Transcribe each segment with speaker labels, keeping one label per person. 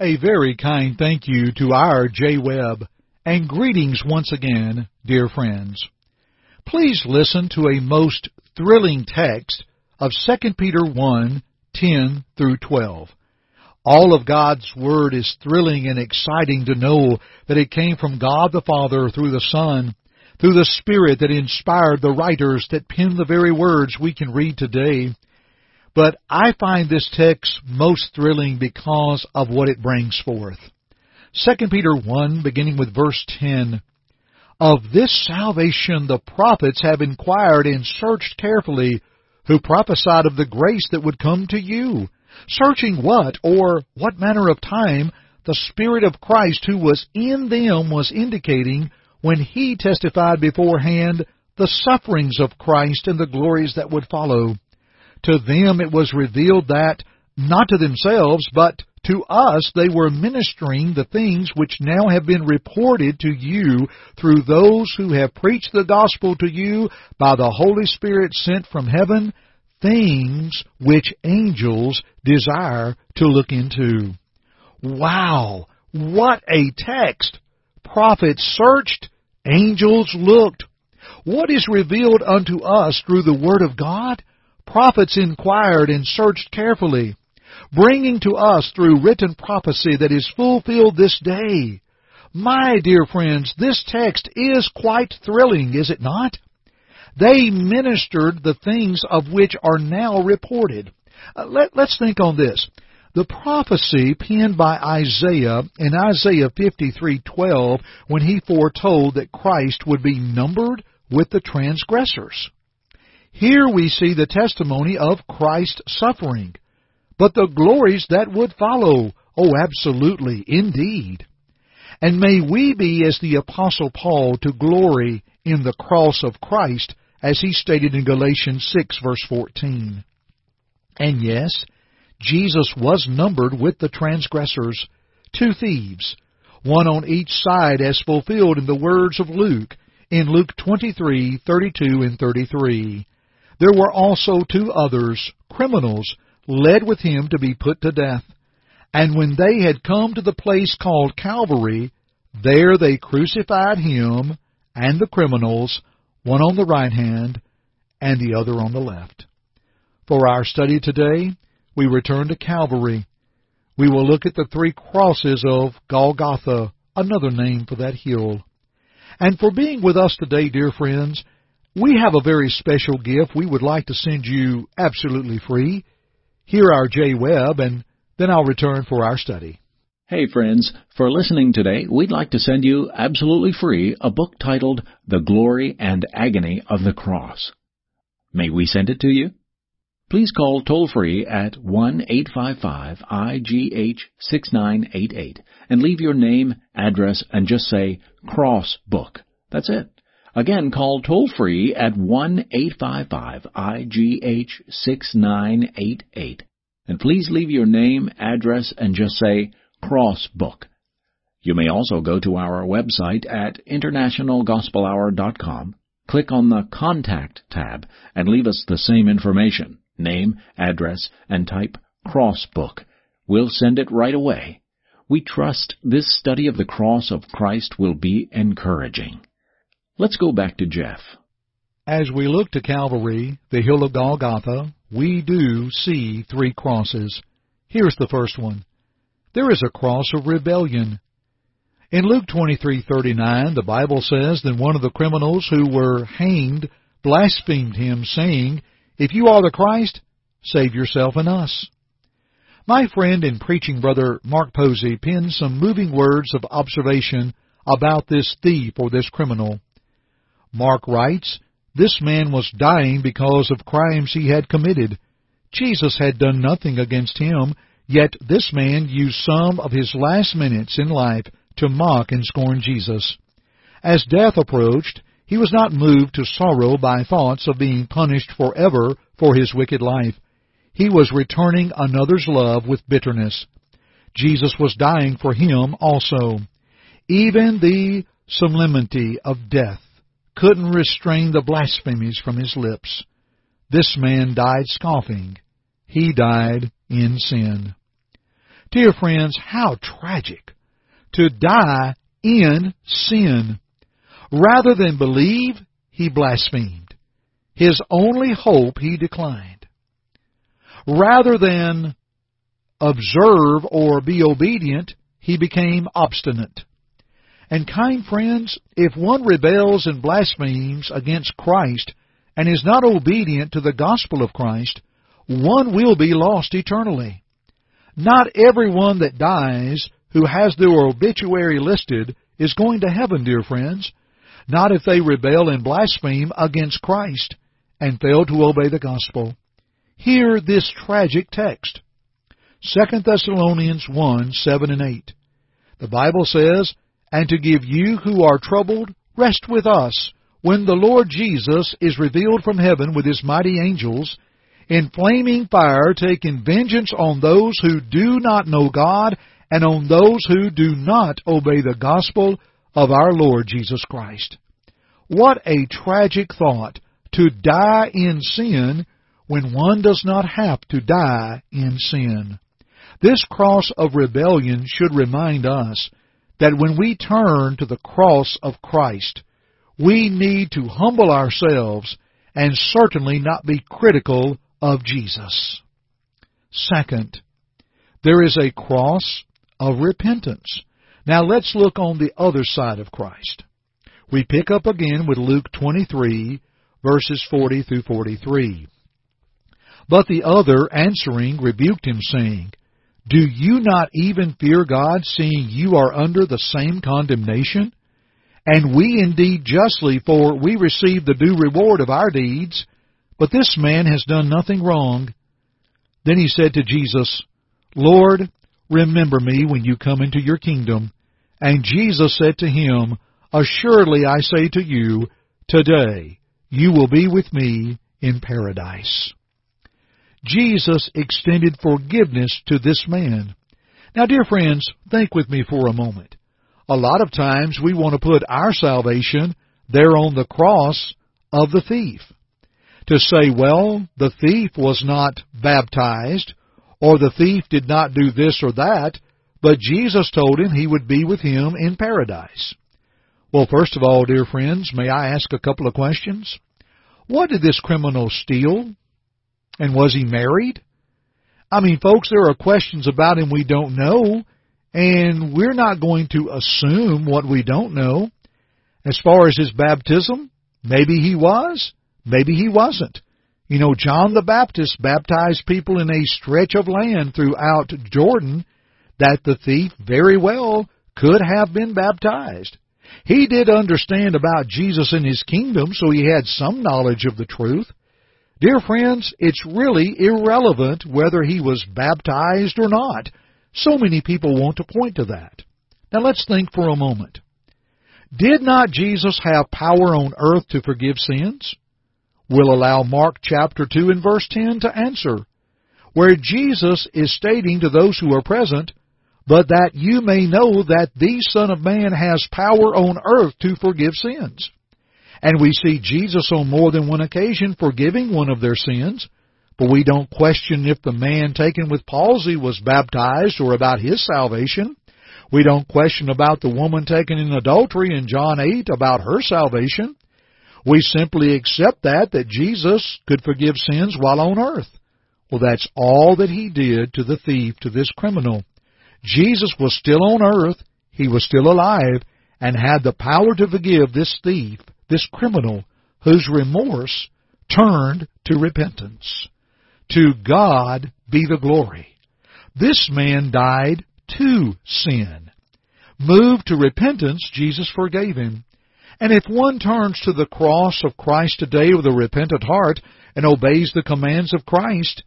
Speaker 1: A very kind thank you to R. J. Webb, and greetings once again, dear friends. Please listen to a most thrilling text of 2 Peter 1 10 through 12. All of God's Word is thrilling and exciting to know that it came from God the Father through the Son, through the Spirit that inspired the writers that penned the very words we can read today. But I find this text most thrilling because of what it brings forth. 2 Peter 1, beginning with verse 10. Of this salvation the prophets have inquired and searched carefully, who prophesied of the grace that would come to you searching what or what manner of time the Spirit of Christ who was in them was indicating when he testified beforehand the sufferings of Christ and the glories that would follow. To them it was revealed that, not to themselves, but to us they were ministering the things which now have been reported to you through those who have preached the gospel to you by the Holy Spirit sent from heaven, things which angels desire to look into. Wow! What a text! Prophets searched, angels looked. What is revealed unto us through the Word of God? Prophets inquired and searched carefully, bringing to us through written prophecy that is fulfilled this day. My dear friends, this text is quite thrilling, is it not? They ministered the things of which are now reported. Uh, let, let's think on this. The prophecy penned by Isaiah in Isaiah 53:12 when he foretold that Christ would be numbered with the transgressors. Here we see the testimony of Christ's suffering, but the glories that would follow. Oh, absolutely, indeed. And may we be as the apostle Paul to glory in the cross of Christ as he stated in Galatians 6 verse 14. And yes, Jesus was numbered with the transgressors, two thieves, one on each side as fulfilled in the words of Luke, in Luke 23:32 and 33. There were also two others, criminals, led with him to be put to death. And when they had come to the place called Calvary, there they crucified him and the criminals, one on the right hand and the other on the left. For our study today, we return to Calvary. We will look at the three crosses of Golgotha, another name for that hill. And for being with us today, dear friends, we have a very special gift we would like to send you absolutely free. Hear R. J. Webb, and then I'll return for our study.
Speaker 2: Hey friends, for listening today, we'd like to send you absolutely free a book titled The Glory and Agony of the Cross. May we send it to you? Please call toll free at 1-855-IGH-6988 and leave your name, address, and just say Cross Book. That's it. Again, call toll free at 1-855-IGH-6988 and please leave your name, address, and just say Cross Book. You may also go to our website at internationalgospelhour.com, click on the Contact tab, and leave us the same information, name, address, and type Cross Book. We'll send it right away. We trust this study of the cross of Christ will be encouraging. Let's go back to Jeff.
Speaker 1: As we look to Calvary, the hill of Golgotha, we do see three crosses. Here's the first one. There is a cross of rebellion. In Luke 23:39, the Bible says that one of the criminals who were hanged blasphemed him, saying, "If you are the Christ, save yourself and us." My friend and preaching brother Mark Posey penned some moving words of observation about this thief or this criminal. Mark writes, This man was dying because of crimes he had committed. Jesus had done nothing against him, Yet this man used some of his last minutes in life to mock and scorn Jesus. As death approached, he was not moved to sorrow by thoughts of being punished forever for his wicked life. He was returning another's love with bitterness. Jesus was dying for him also. Even the solemnity of death couldn't restrain the blasphemies from his lips. This man died scoffing. He died in sin. Dear friends, how tragic to die in sin. Rather than believe, he blasphemed. His only hope he declined. Rather than observe or be obedient, he became obstinate. And kind friends, if one rebels and blasphemes against Christ and is not obedient to the gospel of Christ, one will be lost eternally. Not everyone that dies who has their obituary listed is going to heaven, dear friends. Not if they rebel and blaspheme against Christ and fail to obey the gospel. Hear this tragic text. 2 Thessalonians 1, 7 and 8. The Bible says, And to give you who are troubled rest with us when the Lord Jesus is revealed from heaven with his mighty angels in flaming fire taking vengeance on those who do not know God and on those who do not obey the gospel of our Lord Jesus Christ. What a tragic thought to die in sin when one does not have to die in sin. This cross of rebellion should remind us that when we turn to the cross of Christ, we need to humble ourselves and certainly not be critical of Jesus. Second, there is a cross of repentance. Now let's look on the other side of Christ. We pick up again with Luke 23, verses 40 through 43. But the other, answering, rebuked him, saying, Do you not even fear God, seeing you are under the same condemnation? And we indeed justly, for we receive the due reward of our deeds. But this man has done nothing wrong. Then he said to Jesus, Lord, remember me when you come into your kingdom. And Jesus said to him, Assuredly I say to you, today you will be with me in paradise. Jesus extended forgiveness to this man. Now, dear friends, think with me for a moment. A lot of times we want to put our salvation there on the cross of the thief to say, well, the thief was not baptized, or the thief did not do this or that, but Jesus told him he would be with him in paradise. Well, first of all, dear friends, may I ask a couple of questions? What did this criminal steal? And was he married? I mean, folks, there are questions about him we don't know, and we're not going to assume what we don't know. As far as his baptism, maybe he was, Maybe he wasn't. You know, John the Baptist baptized people in a stretch of land throughout Jordan that the thief very well could have been baptized. He did understand about Jesus and his kingdom, so he had some knowledge of the truth. Dear friends, it's really irrelevant whether he was baptized or not. So many people want to point to that. Now let's think for a moment. Did not Jesus have power on earth to forgive sins? We'll allow Mark chapter 2 and verse 10 to answer, where Jesus is stating to those who are present, But that you may know that the Son of Man has power on earth to forgive sins. And we see Jesus on more than one occasion forgiving one of their sins, but we don't question if the man taken with palsy was baptized or about his salvation. We don't question about the woman taken in adultery in John 8 about her salvation. We simply accept that, that Jesus could forgive sins while on earth. Well, that's all that he did to the thief, to this criminal. Jesus was still on earth, he was still alive, and had the power to forgive this thief, this criminal, whose remorse turned to repentance. To God be the glory. This man died to sin. Moved to repentance, Jesus forgave him. And if one turns to the cross of Christ today with a repentant heart and obeys the commands of Christ,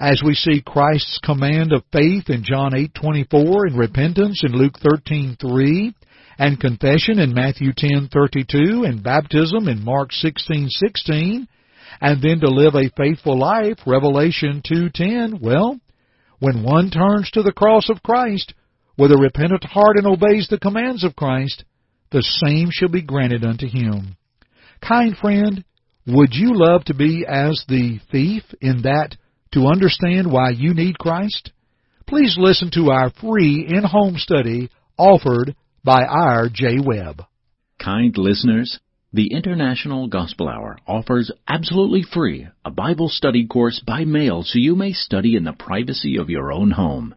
Speaker 1: as we see Christ's command of faith in John 8:24 and repentance in Luke 13:3 and confession in Matthew 10:32 and baptism in Mark 16:16 and then to live a faithful life Revelation 2:10 well when one turns to the cross of Christ with a repentant heart and obeys the commands of Christ the same shall be granted unto him kind friend would you love to be as the thief in that to understand why you need Christ? Please listen to our free in-home study offered by R. J. Webb.
Speaker 2: Kind listeners, the International Gospel Hour offers absolutely free a Bible study course by mail so you may study in the privacy of your own home.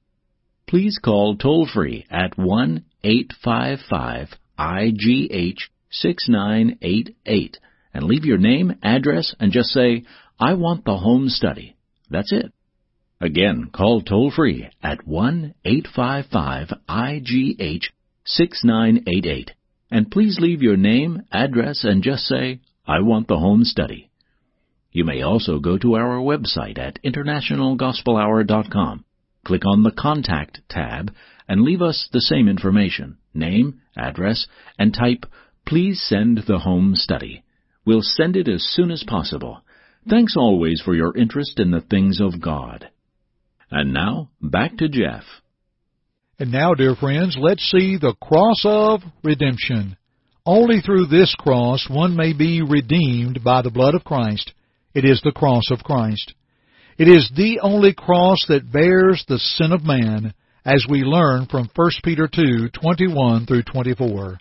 Speaker 2: Please call toll free at 1 855 IGH 6988 and leave your name, address, and just say, I want the home study. That's it. Again, call toll free at 1-855-IGH-6988 and please leave your name, address, and just say, I want the home study. You may also go to our website at internationalgospelhour.com, click on the Contact tab, and leave us the same information, name, address, and type, Please send the home study. We'll send it as soon as possible. Thanks always for your interest in the things of God. And now, back to Jeff.
Speaker 1: And now, dear friends, let's see the cross of redemption. Only through this cross one may be redeemed by the blood of Christ. It is the cross of Christ. It is the only cross that bears the sin of man, as we learn from 1 Peter 2, 21 through 24.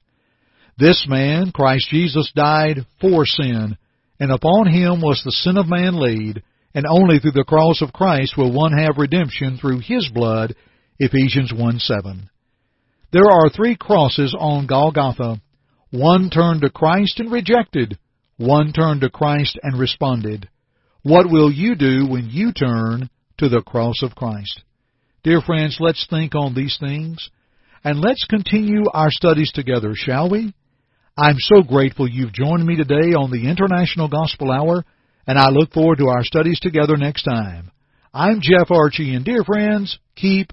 Speaker 1: This man, Christ Jesus, died for sin, and upon him was the sin of man laid, and only through the cross of Christ will one have redemption through his blood. Ephesians 1 7. There are three crosses on Golgotha. One turned to Christ and rejected. One turned to Christ and responded. What will you do when you turn to the cross of Christ? Dear friends, let's think on these things, and let's continue our studies together, shall we? I'm so grateful you've joined me today on the International Gospel Hour, and I look forward to our studies together next time. I'm Jeff Archey, and dear friends, keep